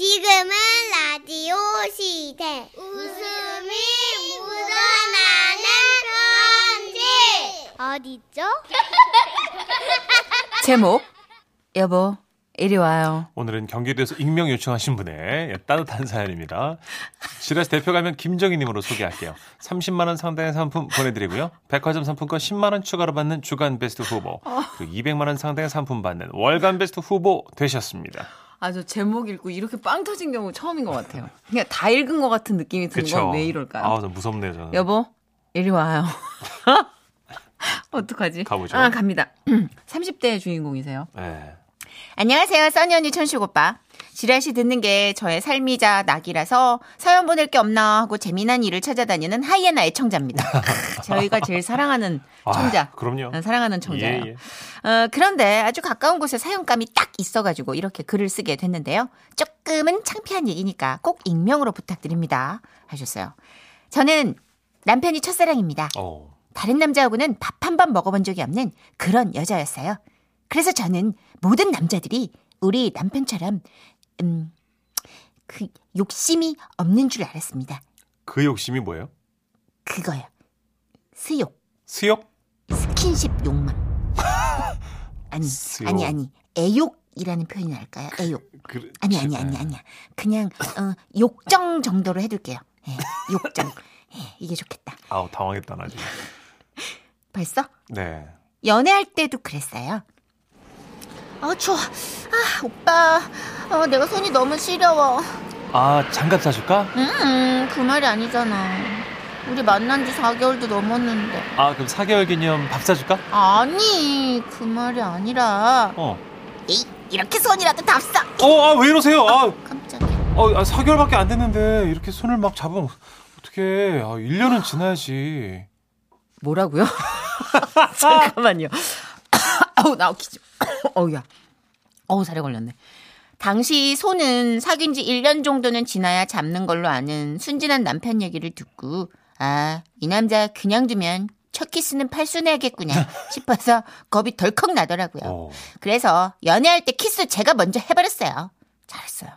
지금은 라디오 시대. 웃음이 묻어나는 편지. 어디죠? 제목 여보 이리 와요. 오늘은 경기도에서 익명 요청하신 분의 따뜻한 사연입니다. 지라시 대표 가면 김정희님으로 소개할게요. 30만 원 상당의 상품 보내드리고요. 백화점 상품권 10만 원 추가로 받는 주간 베스트 후보, 그리고 200만 원 상당의 상품 받는 월간 베스트 후보 되셨습니다. 아저 제목 읽고 이렇게 빵 터진 경우 처음인 것 같아요. 그냥 다 읽은 것 같은 느낌이 드는 건 왜 이럴까요? 아, 좀 무섭네요, 저는. 여보 이리 와요. 어떡하지? 가보죠. 아 갑니다. 30대 주인공이세요. 네. 안녕하세요, 써니 언니 천식 오빠. 지라시 듣는 게 저의 삶이자 낙이라서 사연 보낼 게 없나 하고 재미난 일을 찾아다니는 하이에나 애청자입니다. 저희가 제일 사랑하는 청자. 아, 그럼요. 어, 사랑하는 청자예요. 예, 예. 어, 그런데 아주 가까운 곳에 사연감이 딱 있어가지고 이렇게 글을 쓰게 됐는데요. 조금은 창피한 얘기니까 꼭 익명으로 부탁드립니다. 하셨어요. 저는 남편이 첫사랑입니다. 어. 다른 남자하고는 밥 한 번 먹어본 적이 없는 그런 여자였어요. 그래서 저는 모든 남자들이 우리 남편처럼 음, 그 욕심이 없는 줄 알았습니다. 그 욕심이 뭐예요? 그거요. 스욕, 수욕? 스킨십 욕망. 아니, 스욕. 아니, 아니. 애욕이라는 표현이 날까요? 애욕. 그, 아니, 아니, 아니, 아니야. 그냥 어, 욕정 정도로 해둘게요. 예, 욕정. 예, 이게 좋겠다. 아우, 당황했다, 나 지금. 벌써? 네. 연애할 때도 그랬어요. 아 추워. 아 오빠, 어, 내가 손이 너무 시려워. 아, 장갑 사줄까? 음, 그 말이 아니잖아. 우리 만난 지 4개월도 넘었는데. 아, 그럼 4개월 기념 밥 사줄까? 아니, 그 말이 아니라. 어. 에이, 이렇게 손이라도 답사. 어, 아, 왜 이러세요? 아, 깜짝이야. 어, 아, 4개월밖에 안 됐는데 이렇게 손을 막 잡으면 어떡해. 아, 1년은 지나야지. 뭐라고요? 잠깐만요. 아우, 나 기죠. 어우야. 어우, 살에 걸렸네. 당시 손은 사귄 지 1년 정도는 지나야 잡는 걸로 아는 순진한 남편 얘기를 듣고, 아, 이 남자 그냥 두면 첫 키스는 팔순해야겠구나 싶어서 겁이 덜컥 나더라고요. 어. 그래서 연애할 때 키스 제가 먼저 해버렸어요. 잘했어요.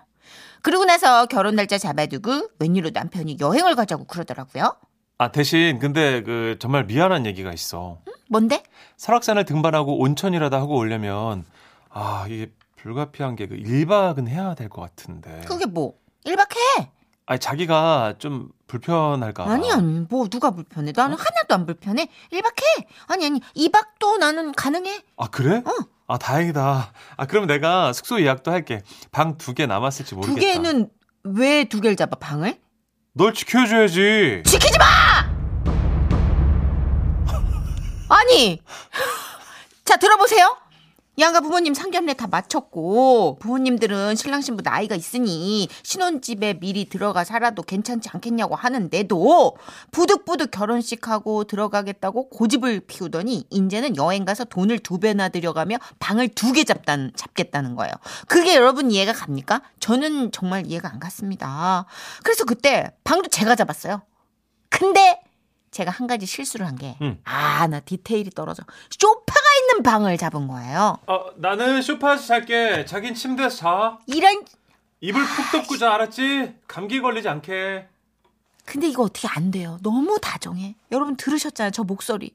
그러고 나서 결혼 날짜 잡아두고 웬일로 남편이 여행을 가자고 그러더라고요. 아, 대신 근데 그 정말 미안한 얘기가 있어. 뭔데? 설악산을 등반하고 온천이라도 하고 오려면 아, 이게 불가피한 게 그 1박은 해야 될 것 같은데. 그게 뭐? 1박 해. 아니, 자기가 좀 불편할까 봐. 아니, 아니, 뭐, 누가 불편해? 나는 하나도 안 불편해. 1박 해. 아니, 아니, 2박도 나는 가능해. 아, 그래? 어. 아, 다행이다. 아, 그럼 내가 숙소 예약도 할게. 방 두 개 남았을지 모르겠다. 두 개는 왜 두 개를 잡아, 방을? 널 지켜줘야지. 지키지 마! 아니! 자, 들어보세요. 양가 부모님 상견례 다 마쳤고 부모님들은 신랑 신부 나이가 있으니 신혼집에 미리 들어가 살아도 괜찮지 않겠냐고 하는데도 부득부득 결혼식하고 들어가겠다고 고집을 피우더니 이제는 여행 가서 돈을 두 배나 들여가며 방을 두 개 잡다는 잡겠다는 거예요. 그게 여러분 이해가 갑니까? 저는 정말 이해가 안 갔습니다. 그래서 그때 방도 제가 잡았어요. 근데 제가 한 가지 실수를 한 게, 음. 아, 나 디테일이 떨어져. 있는 방을 잡은 거예요. 어, 나는 소파에서 잘게. 자긴 침대에서 자. 이런, 이불 푹 덮고 자, 알았지? 감기 걸리지 않게. 근데 이거 어떻게 안 돼요. 너무 다정해. 여러분 들으셨잖아요. 저 목소리.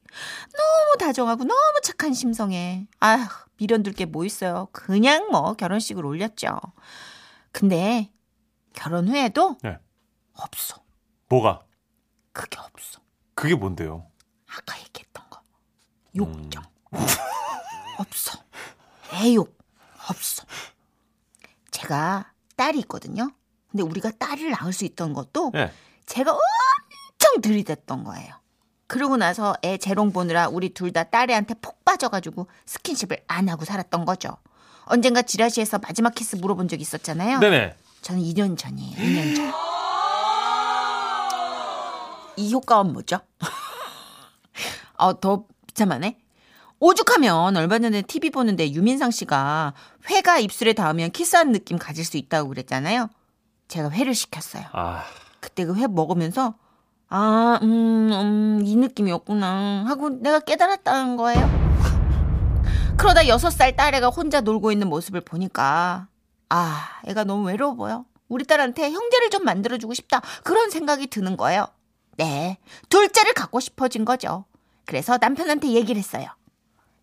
너무 다정하고 너무 착한 심성에. 아휴, 미련둘 게 뭐 있어요. 그냥 뭐 결혼식을 올렸죠. 근데 결혼 후에도 네. 없어. 뭐가? 그게 없어. 그게 뭔데요? 아까 얘기했던 거. 욕정. 없어. 애욕. 없어. 제가 딸이 있거든요. 근데 우리가 딸을 낳을 수 있던 것도 예. 제가 엄청 들이댔던 거예요. 그러고 나서 애 재롱 보느라 우리 둘 다 딸애한테 폭 빠져가지고 스킨십을 안 하고 살았던 거죠. 언젠가 지라시에서 마지막 키스 물어본 적 있었잖아요. 네네. 저는 2년 전이에요. 2년 전. 이 효과는 뭐죠? 어, 더 비참하네. 오죽하면 얼마 전에 TV 보는데 유민상 씨가 회가 입술에 닿으면 키스한 느낌 가질 수 있다고 그랬잖아요. 제가 회를 시켰어요. 아, 그때 그 회 먹으면서 아, 음, 음, 이 느낌이었구나 하고 내가 깨달았다는 거예요. 그러다 여섯 살 딸애가 혼자 놀고 있는 모습을 보니까 아, 애가 너무 외로워 보여. 우리 딸한테 형제를 좀 만들어주고 싶다. 그런 생각이 드는 거예요. 네. 둘째를 갖고 싶어진 거죠. 그래서 남편한테 얘기를 했어요.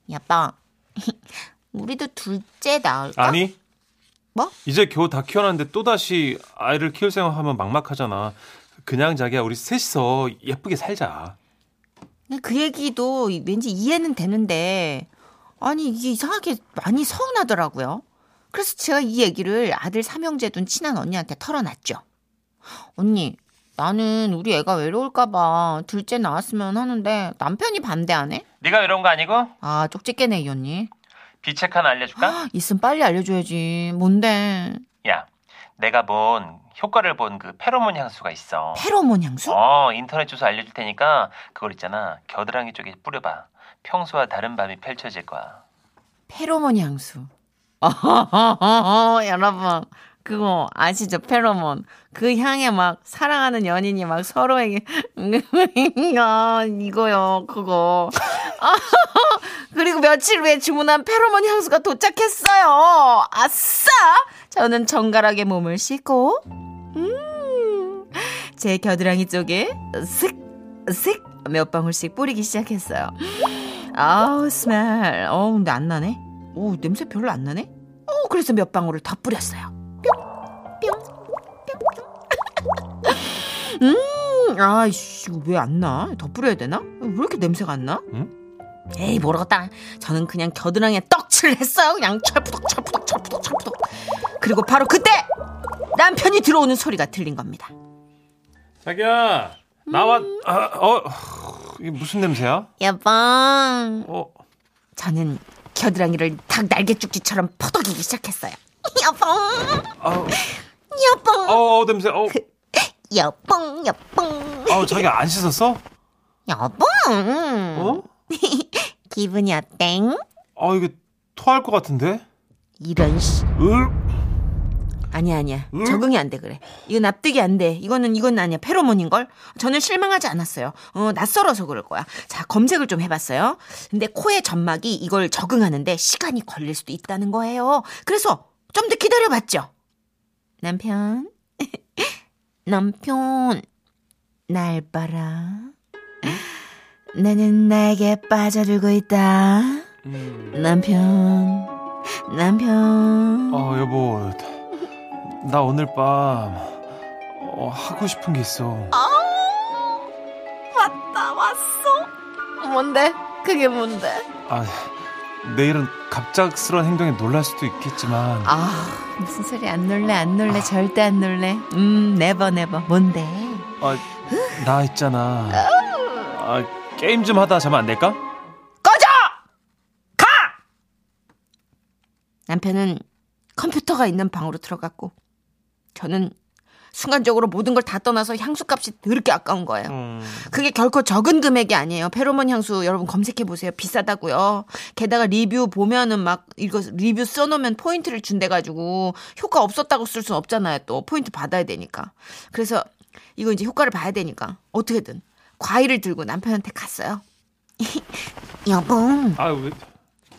야빠, 우리도 둘째 낳을까? 아니. 뭐? 이제 겨우 다 키워놨는데 또다시 아이를 키울 생각하면 막막하잖아. 그냥 자기야 우리 셋이서 예쁘게 살자. 그 얘기도 왠지 이해는 되는데, 아니, 이게 이상하게 많이 서운하더라고요. 그래서 제가 이 얘기를 아들 삼형제 둔 친한 언니한테 털어놨죠. 언니, 나는 우리 애가 외로울까봐 둘째 낳았으면 하는데 남편이 반대하네? 네가 이런 거 아니고 아, 쪽집게네, 이 언니. 비책 하나 알려줄까? 있으면 빨리 알려줘야지. 뭔데? 야, 내가 본 효과를 본 그 페로몬 향수가 있어. 페로몬 향수? 어, 인터넷 주소 알려줄 테니까 그걸 있잖아. 겨드랑이 쪽에 뿌려봐. 평소와 다른 밤이 펼쳐질 거야. 페로몬 향수. 여러분, 그거 아시죠? 페로몬. 그 향에 막 사랑하는 연인이 막 서로에게, 아, 이거요, 그거. 그리고 며칠 후에 주문한 페로몬 향수가 도착했어요. 아싸! 저는 정갈하게 몸을 씻고, 음, 제 겨드랑이 쪽에 슥, 슥, 몇 방울씩 뿌리기 시작했어요. 아우, 스멜. 어, 근데 안 나네. 오, 냄새 별로 안 나네? 어, 그래서 몇 방울을 더 뿌렸어요. 음, 아이씨, 왜안 나? 더 뿌려야 되나? 왜 이렇게 냄새가 안 나? 응? 에이, 모르겠다. 저는 그냥 겨드랑이에 떡칠을 했어요. 그냥 철푸덕, 철푸덕, 철푸덕, 철푸덕. 그리고 바로 그때! 남편이 들어오는 소리가 들린 겁니다. 자기야 나와. 아, 어 이게 무슨 냄새야? 여보. 어 저는 겨드랑이를 닭 날개죽지처럼 퍼덕이기 시작했어요. 여보, 아우 여보, 어, 어 냄새. 어. 여보, 여보, 아 자기 안 씻었어? 여보. 어? 기분이 어때? 아 이게 토할 것 같은데? 이런 씨. 으 아니야, 아니야. 적응이 안 돼, 그래. 이거 납득이 안 돼. 이거는, 이건 아니야. 페로몬인 걸? 저는 실망하지 않았어요. 어, 낯설어서 그럴 거야. 자, 검색을 좀 해봤어요. 근데 코의 점막이 이걸 적응하는데 시간이 걸릴 수도 있다는 거예요. 그래서 좀 더 기다려봤죠. 남편. 남편. 날 봐라. 나는 나에게 빠져들고 있다. 음. 남편. 남편. 아 여보 나 오늘 밤 어, 하고 싶은 게 있어. 왔다 왔어. 뭔데? 그게 뭔데? 아 내 이런 갑작스러운 행동에 놀랄 수도 있겠지만 아 무슨 소리 안 놀래 안 놀래 절대 안 놀래. 음 never never 뭔데? 아, 나 있잖아. 아, 게임 좀 하다 자면 안 될까? 꺼져! 가! 남편은 컴퓨터가 있는 방으로 들어갔고 저는 순간적으로 모든 걸 다 떠나서 향수값이 더럽게 아까운 거예요. 음, 그게 결코 적은 금액이 아니에요. 페로몬 향수 여러분 검색해 보세요. 비싸다고요. 게다가 리뷰 보면은 막 이거 리뷰 써놓으면 포인트를 준대 가지고 효과 없었다고 쓸 수는 없잖아요. 또 포인트 받아야 되니까. 그래서 이거 이제 효과를 봐야 되니까 어떻게든 과일을 들고 남편한테 갔어요. 여보, 아, 왜,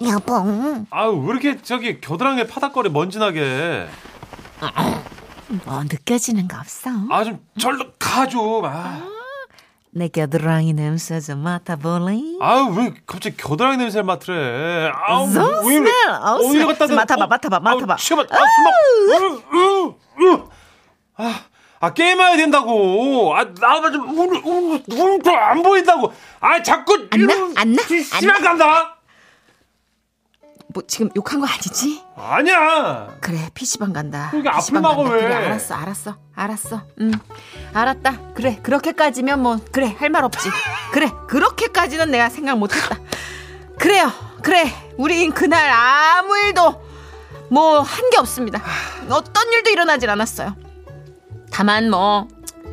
여보. 아, 왜 이렇게 저기 겨드랑이에 파닥거리 먼지 나게. 뭐 느껴지는 거 없어? 아, 좀 절로 가 좀. 아, 내 겨드랑이 냄새 좀 맡아볼래? 아, 왜 갑자기 겨드랑이 냄새를 맡으래? 아우. 아우, 어디 smell. 갖다 대? 맡아봐, 맡아봐, 맡아봐. 치워봐. 아, 으, 으. 아, 아, 게임해야 된다고. 아, 나가 좀, 눈도 안 보인다고. 아, 자꾸. 안 나? 안 나? 심한 간다. 뭐 지금 욕한 거 아니지? 아니야. 그래 PC방 간다. PC방 앞을 간다. 왜? 그래 알았어 알았어 알았어. 응 알았다. 그래 그렇게까지면 뭐 그래 할 말 없지. 그래 그렇게까지는 내가 생각 못했다. 그래요 그래 우린 그날 아무 일도 뭐 한 게 없습니다. 어떤 일도 일어나질 않았어요. 다만 뭐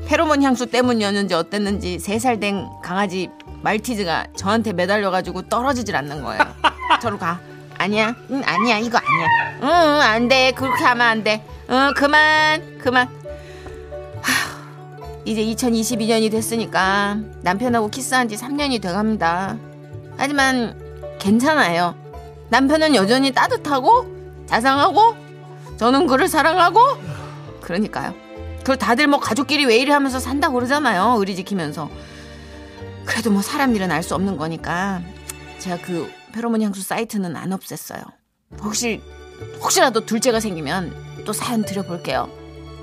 페로몬 향수 때문이었는지 어땠는지 세 살 된 강아지 말티즈가 저한테 매달려가지고 떨어지질 않는 거예요. 저로 가. 아니야, 응, 아니야, 이거 아니야. 응, 응, 안 돼. 그렇게 하면 안 돼. 응, 그만, 그만. 하, 이제 2022년이 됐으니까 남편하고 키스한 지 3년이 돼 갑니다. 하지만 괜찮아요. 남편은 여전히 따뜻하고 자상하고 저는 그를 사랑하고 그러니까요. 그걸 다들 뭐 가족끼리 왜 이래 하면서 산다 그러잖아요. 의리 지키면서. 그래도 뭐 사람 일은 알 수 없는 거니까 제가 그 페로몬 향수 사이트는 안 없앴어요. 혹시 혹시라도 둘째가 생기면 또 사연 드려볼게요.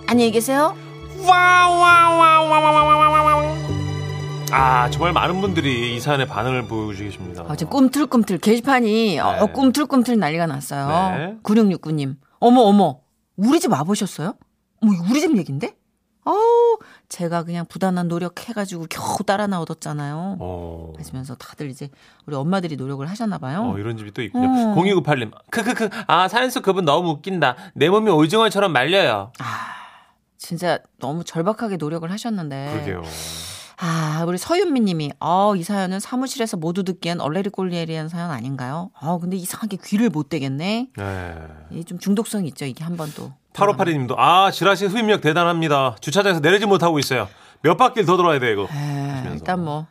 안녕히 계세요. 아 정말 많은 분들이 이 사연에 반응을 보여주고 계십니다. 아, 지금 꿈틀꿈틀 게시판이 어, 네. 꿈틀꿈틀 난리가 났어요. 네. 9669님. 어머 어머. 우리 집 와보셨어요? 이거 우리 집 얘긴데? 어우 제가 그냥 부단한 노력해가지고 겨우 따라 나오뒀잖아요. 어. 하시면서 다들 이제 우리 엄마들이 노력을 하셨나 봐요. 어, 이런 집이 또 있군요. 어. 0298님. 크크크. 아, 사연수 그분 너무 웃긴다. 내 몸이 오징어처럼 말려요. 진짜 너무 절박하게 노력을 하셨는데. 그러게요. 아, 우리 서윤미 님이, 어, 이 사연은 사무실에서 모두 듣기엔 얼레리 꼴레리한 사연 아닌가요? 아, 근데 이상하게 귀를 못 대겠네. 네. 이게 좀 중독성이 있죠, 이게 한 번도. 8582님도 아, 지라시 흡입력 대단합니다. 주차장에서 내리지 못하고 있어요. 몇 바퀴를 더 돌아야 돼, 이거. 에, 일단 뭐,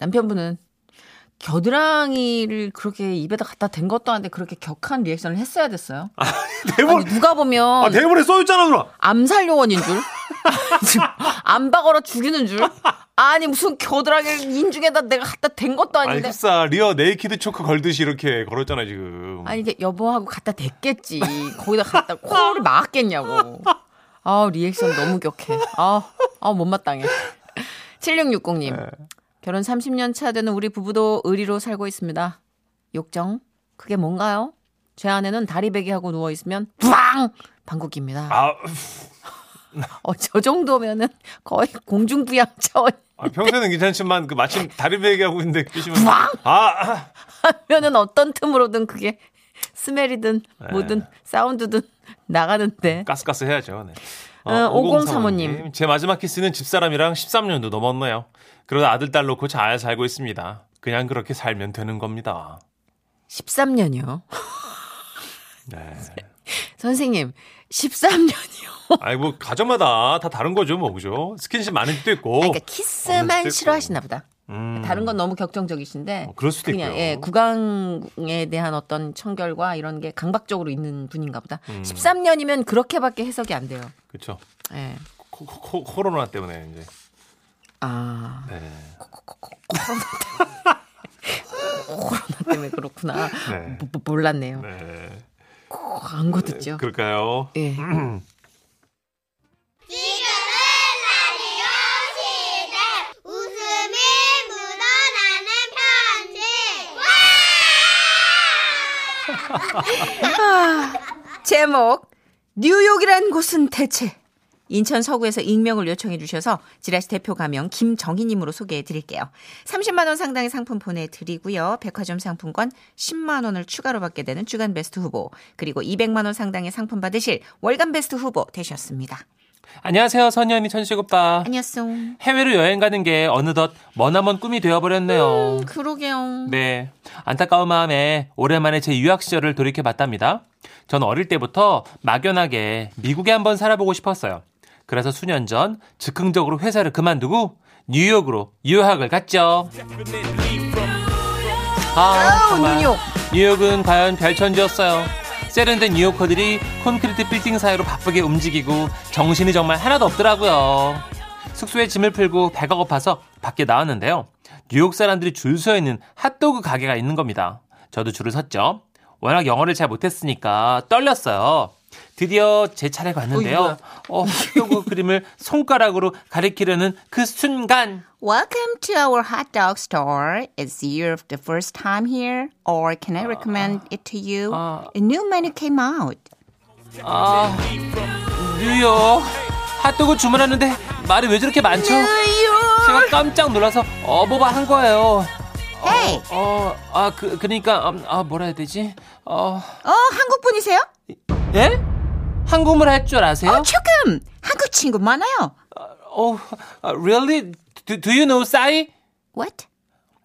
남편분은 겨드랑이를 그렇게 입에다 갖다 댄 것도 아닌데 그렇게 격한 리액션을 했어야 됐어요. 대본, 아니, 누가 보면 아, 대본에 써있잖아, 누나. 암살 요원인 줄? 지금 압박으로 죽이는 줄? 아니 무슨 겨드랑이를 인중에다 내가 갖다 댄 것도 아닌데. 흡사, rear naked choke 걸듯이 이렇게 걸었잖아, 지금. 아니 이게 여보하고 갖다 댔겠지. 거기다 갖다 코를 막았겠냐고. 아 리액션 너무 격해. 아, 아 못마땅해. 7660님. 네. 결혼 30년 차 되는 우리 부부도 의리로 살고 있습니다. 욕정? 그게 뭔가요? 제 아내는 다리 베개하고 누워 있으면 부앙 방귀깁니다. 아, 어, 저 정도면은 거의 공중부양 차원 아, 평소에는 괜찮지만, 그 마침 다리 베기 하고 있는데 끼시면. 아, 아. 하면은 어떤 틈으로든 그게 스멜이든 네. 뭐든 사운드든 나가는데. 가스가스 해야죠. 네. 어, 5035님. 제 마지막 키스는 집사람이랑 13년도 넘었네요. 그러다 아들, 딸 놓고 잘 살고 있습니다. 그냥 그렇게 살면 되는 겁니다. 13년이요. 네. 선생님, 13년이요. 아니, 뭐, 가정마다 다 다른 거죠, 뭐, 그죠? 스킨십 많은 집도 있고. 그러니까 없는 키스만. 싫어하시나 보다. 음. 다른 건 너무 격정적이신데. 어, 그럴 수도 그냥 있고요. 예, 구강에 대한 어떤 청결과 이런 게 강박적으로 있는 분인가 보다. 음. 13년이면 그렇게밖에 해석이 안 돼요. 그쵸. 예. 코, 코, 코, 코로나 때문에, 이제. 아, 네. 코로나 때문에 그렇구나. 네. 뭐, 뭐, 몰랐네요. 네. 광고 듣죠. 그럴까요? 예. 지금은 라디오 시대 웃음이 묻어나는 편지 제목 뉴욕이란 곳은 대체 인천 서구에서 익명을 요청해 주셔서 지라시 대표 가명 김정희님으로 소개해 드릴게요. 30만 원 상당의 상품 보내드리고요. 백화점 상품권 10만 원을 추가로 받게 되는 주간 베스트 후보 그리고 200만 원 상당의 상품 받으실 월간 베스트 후보 되셨습니다. 안녕하세요, 언니 천식 오빠. 안녕하세요. 해외로 여행 가는 게 어느덧 머나먼 꿈이 되어버렸네요. 그러게요. 네. 안타까운 마음에 오랜만에 제 유학 시절을 돌이켜 봤답니다. 전 어릴 때부터 막연하게 미국에 한번 살아보고 싶었어요. 그래서 수년 전 즉흥적으로 회사를 그만두고 뉴욕으로 유학을 갔죠. 아, 정말. 뉴욕. 뉴욕은 과연 별천지였어요. 세련된 뉴요커들이 콘크리트 빌딩 사이로 바쁘게 움직이고 정신이 정말 하나도 없더라고요. 숙소에 짐을 풀고 배가 고파서 밖에 나왔는데요. 뉴욕 사람들이 줄 서 있는 핫도그 가게가 있는 겁니다. 저도 줄을 섰죠. 워낙 영어를 잘 못했으니까 떨렸어요. 드디어 제 차례가 왔는데요. 어, 핫도그 그림을 손가락으로 가리키려는 그 순간 Welcome to our hot dog store. Is you the first time here, or can I recommend it to you? 아. A new menu came out. 아, 뉴욕 핫도그 주문하는데 말이 왜 저렇게 많죠? 제가 깜짝 놀라서 어버바 한 거예요. Hey, 어, 아, 그, 그러니까, 음, 아, 뭐라 해야 되지? 어, 어 한국 분이세요? 예? 한국말 할 줄 아세요? 어 조금 한국 친구 많아요. 어, 아, really? Do, do you know 싸이? What?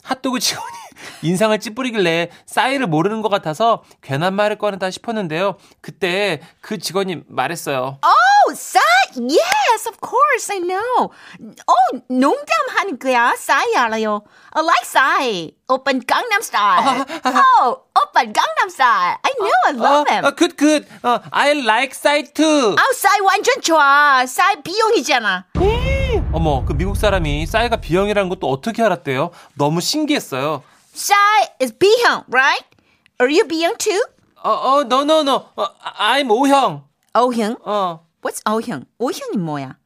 핫도그 직원이 인상을 찌푸리길래 싸이를 모르는 것 같아서 괜한 말을 꺼냈다 싶었는데요. 그때 그 직원이 말했어요. Oh, 싸? Yes, of course. I know. 어, 농담하는 거야. 싸이 알아요. I like 싸이. 오빤 강남 스타일. 어, 오빤 강남 스타일. I know, I love him. 어, good, good. 어, I like 싸이 too. 아우, 싸이 완전 좋아. 싸이 B형이잖아. 어머, 그 미국 사람이 싸이가 B형이라는 것도 어떻게 알았대요? 너무 신기했어요. 싸이 is B형, right? Are you B형 too? 어, 어, no, no, no. 어, I'm O형. O형? 어, What's O형? O형이 뭐야?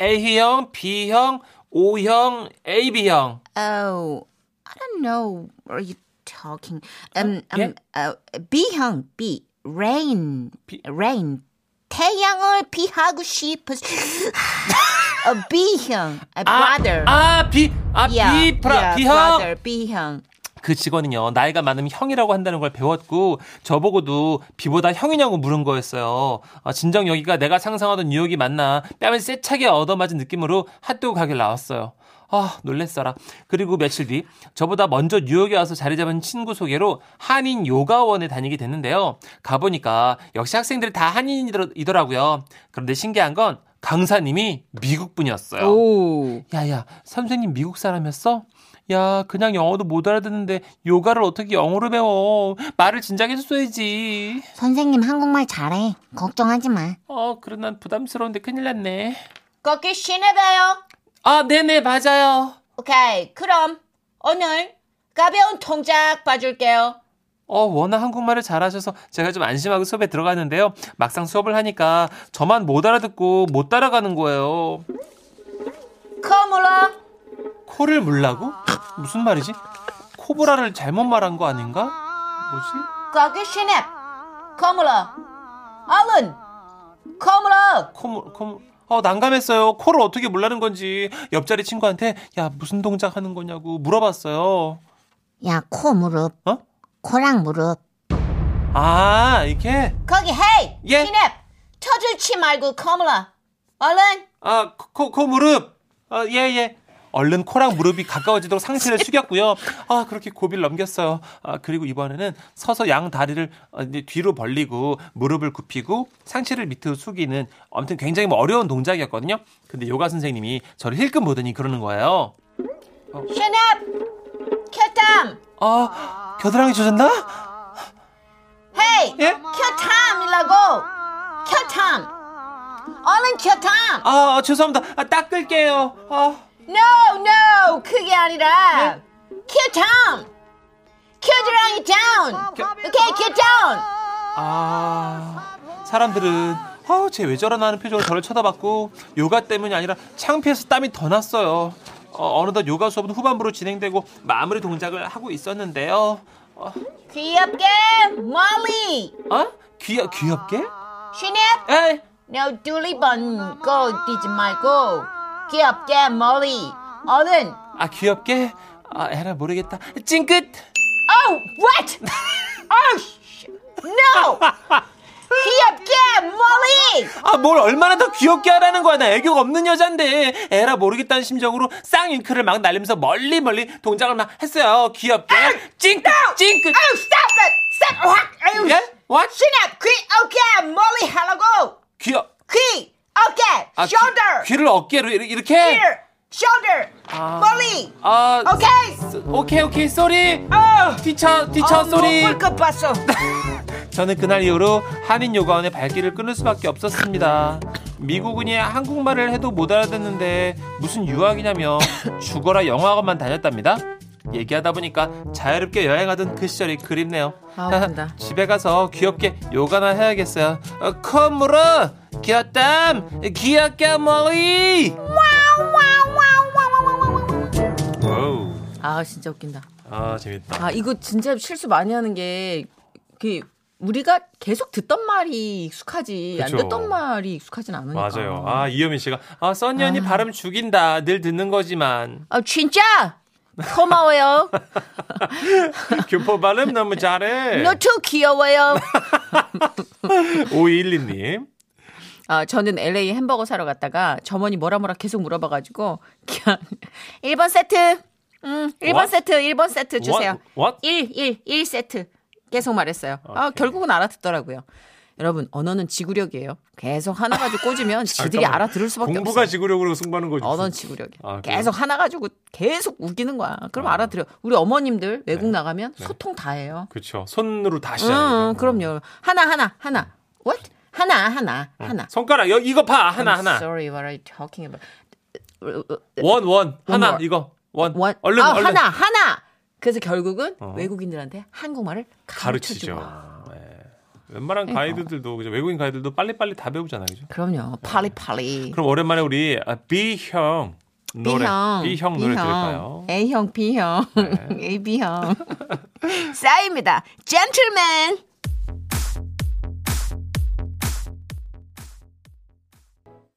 A형, B형, O형, AB형. Oh, I don't know. What are you talking? Um, um, 예? uh, B형, B, rain, 비- rain. 태양을 피하고 싶어. 어, B형, a brother. 아, B, 아, yeah, B, 브라, yeah, B형. brother, B형. 그 직원은요, 나이가 많으면 형이라고 한다는 걸 배웠고, 저보고도 B보다 형이냐고 물은 거였어요. 아, 진정 여기가 내가 상상하던 뉴욕이 맞나, 뺨을 세차게 얻어맞은 느낌으로 핫도그 가게를 나왔어요. 아, 놀랬어라. 그리고 며칠 뒤, 저보다 먼저 뉴욕에 와서 자리 잡은 친구 소개로 한인 요가원에 다니게 됐는데요. 가보니까 역시 학생들이 다 한인이더라고요. 그런데 신기한 건 강사님이 미국 분이었어요. 오. 야야 선생님 미국 사람이었어? 야 그냥 영어도 못 알아듣는데 요가를 어떻게 영어로 배워 말을 진작에 해줬어야지 선생님 한국말 잘해. 걱정하지 마. 어 그래 난 부담스러운데 큰일 났네 거기 시내배요. 아 네네 맞아요 오케이. 그럼 오늘 가벼운 동작 봐줄게요. 어 워낙 한국말을 잘하셔서 제가 좀 안심하고 수업에 들어갔는데요 막상 수업을 하니까 저만 못 알아듣고 못 따라가는 거예요 코 물어. 코를 물라고? 무슨 말이지? 코브라를 잘못 말한 거 아닌가? 뭐지? 거기 시내. 코 물어. 얼른. 코 물어. 코, 코, 어, 난감했어요. 코를 어떻게 물라는 건지 옆자리 친구한테 야 무슨 동작 하는 거냐고 물어봤어요. 야, 코 무릎. 어? 코랑 무릎. 아 이게 거기 hey. 예? 시내. 떠들지 말고 코 물어. 얼른. 아코 코 무릎. 아 예 예. 얼른 코랑 무릎이 가까워지도록 상체를 숙였고요. 아 그렇게 고비를 넘겼어요. 아 그리고 이번에는 서서 양 다리를 어, 뒤로 벌리고 무릎을 굽히고 상체를 밑으로 숙이는 아무튼 굉장히 뭐 어려운 동작이었거든요. 근데 요가 선생님이 저를 힐끔 보더니 그러는 거예요. 시내. 큐탐. 아 겨드랑이 젖었나? 헤이. 예? 큐탐이라고. 큐탐. 얼른 큐탐. 아 죄송합니다. 아, 닦을게요. 아. No, no. 그게 아니라. 큐탐. 큐드랑이 다운. 오케이, 큐 다운. 아, 사람들은 아우 쟤 왜 저러나 하는 표정으로 저를 쳐다봤고 요가 때문이 아니라 창피해서 땀이 더 났어요. 어, 어느덧 요가 수업은 후반부로 진행되고 마무리 동작을 하고 있었는데요. 어, 귀엽게 멀리. 어? 귀 귀엽게? 시냅. 에이, No, 둘리번 고 뛰지 말고 귀엽게 멀리. 얼른. 아 귀엽게? 아 에라 모르겠다. 찡긋. Oh, what? Oh, no. 귀엽게 멀리. 아 뭘 얼마나 더 귀엽게 하라는 거야. 나 애교가 없는 여잔데. 에라 모르겠다는 심정으로 쌍잉크를 막 날리면서 멀리 멀리 동작을 막 했어요. 귀엽게. 찡긋 찡긋. Oh, stop it. Stop. 확. 아유. 예? What? 시냅. 귀엽게 멀리 하라고. 귀여. 귀. 어깨. 아, 귀- shoulder. 귀 를 어깨로 이렇게. Ear. shoulder. 아. 멀리. 아, 오케이. 스- 오케이, 오케이, sorry. 어. teacher, teacher, 어, sorry. 못볼것 봤어. 저는 그날 이후로 한인 요가원의 발길을 끊을 수밖에 없었습니다. 미국인이 한국말을 해도 못 알아듣는데 무슨 유학이냐며 죽어라 영어학원만 다녔답니다. 얘기하다 보니까 자유롭게 여행하던 그 시절이 그립네요. 아. 집에 가서 귀엽게 요가나 해야겠어요. 어, 컴물어 귀엽담 귀엽게 머리. Wow. 아, 진짜 웃긴다. 아 재밌다. 아, 이거 진짜 실수 많이 하는 게, 그, 우리가 계속 듣던 말이 익숙하지, 안 그쵸. 듣던 말이 익숙하진 않으니까. 맞아요. 아 이효민 씨가 아 써니 언니 발음 죽인다. 늘 듣는 거지만 아, 진짜! 고마워요. 교포 발음 너무 잘해. 너도 귀여워요. 5212님. 아, 저는 LA 햄버거 사러 갔다가 점원이 뭐라 뭐라 계속 물어봐가지고, 그냥, 1번 세트, 음, 1번 What? 세트, 1번 세트 주세요. What? What? 1, 1, 1 세트. 계속 말했어요. 아, 오케이. 결국은 알아듣더라고요. 여러분 언어는 지구력이에요. 계속 하나 가지고 꽂으면 지들이. 알아들을 수밖에 공부가 없어요. 지구력으로 승부하는 거지. 언어는 지구력이야. 아? 계속 하나 가지고 계속 우기는 거야. 그럼 아. 알아들어. 우리 어머님들 외국 네. 나가면 네. 소통 다 해요. 그렇죠. 손으로 다 응, 시작해요. 그럼요. 하나 하나 하나. What? 하나 하나 하나. 손가락 여, 이거 봐 하나 I'm 하나. Sorry, what are you talking about? 원 원 하나 more. 이거 원. 원. 얼른 아, 얼른 하나 하나. 그래서 결국은 어. 외국인들한테 한국말을 가르쳐 가르치죠. 네. 웬만한 그러니까. 가이드들도 그죠? 외국인 가이드들도 빨리빨리 다 배우잖아요, 그죠? 그럼요. 팔리팔리. 그럼 오랜만에 우리 아, B형 노래, B형, B형 노래 들을까요? A형, B형, 네. AB형. 싸입니다. 젠틀맨.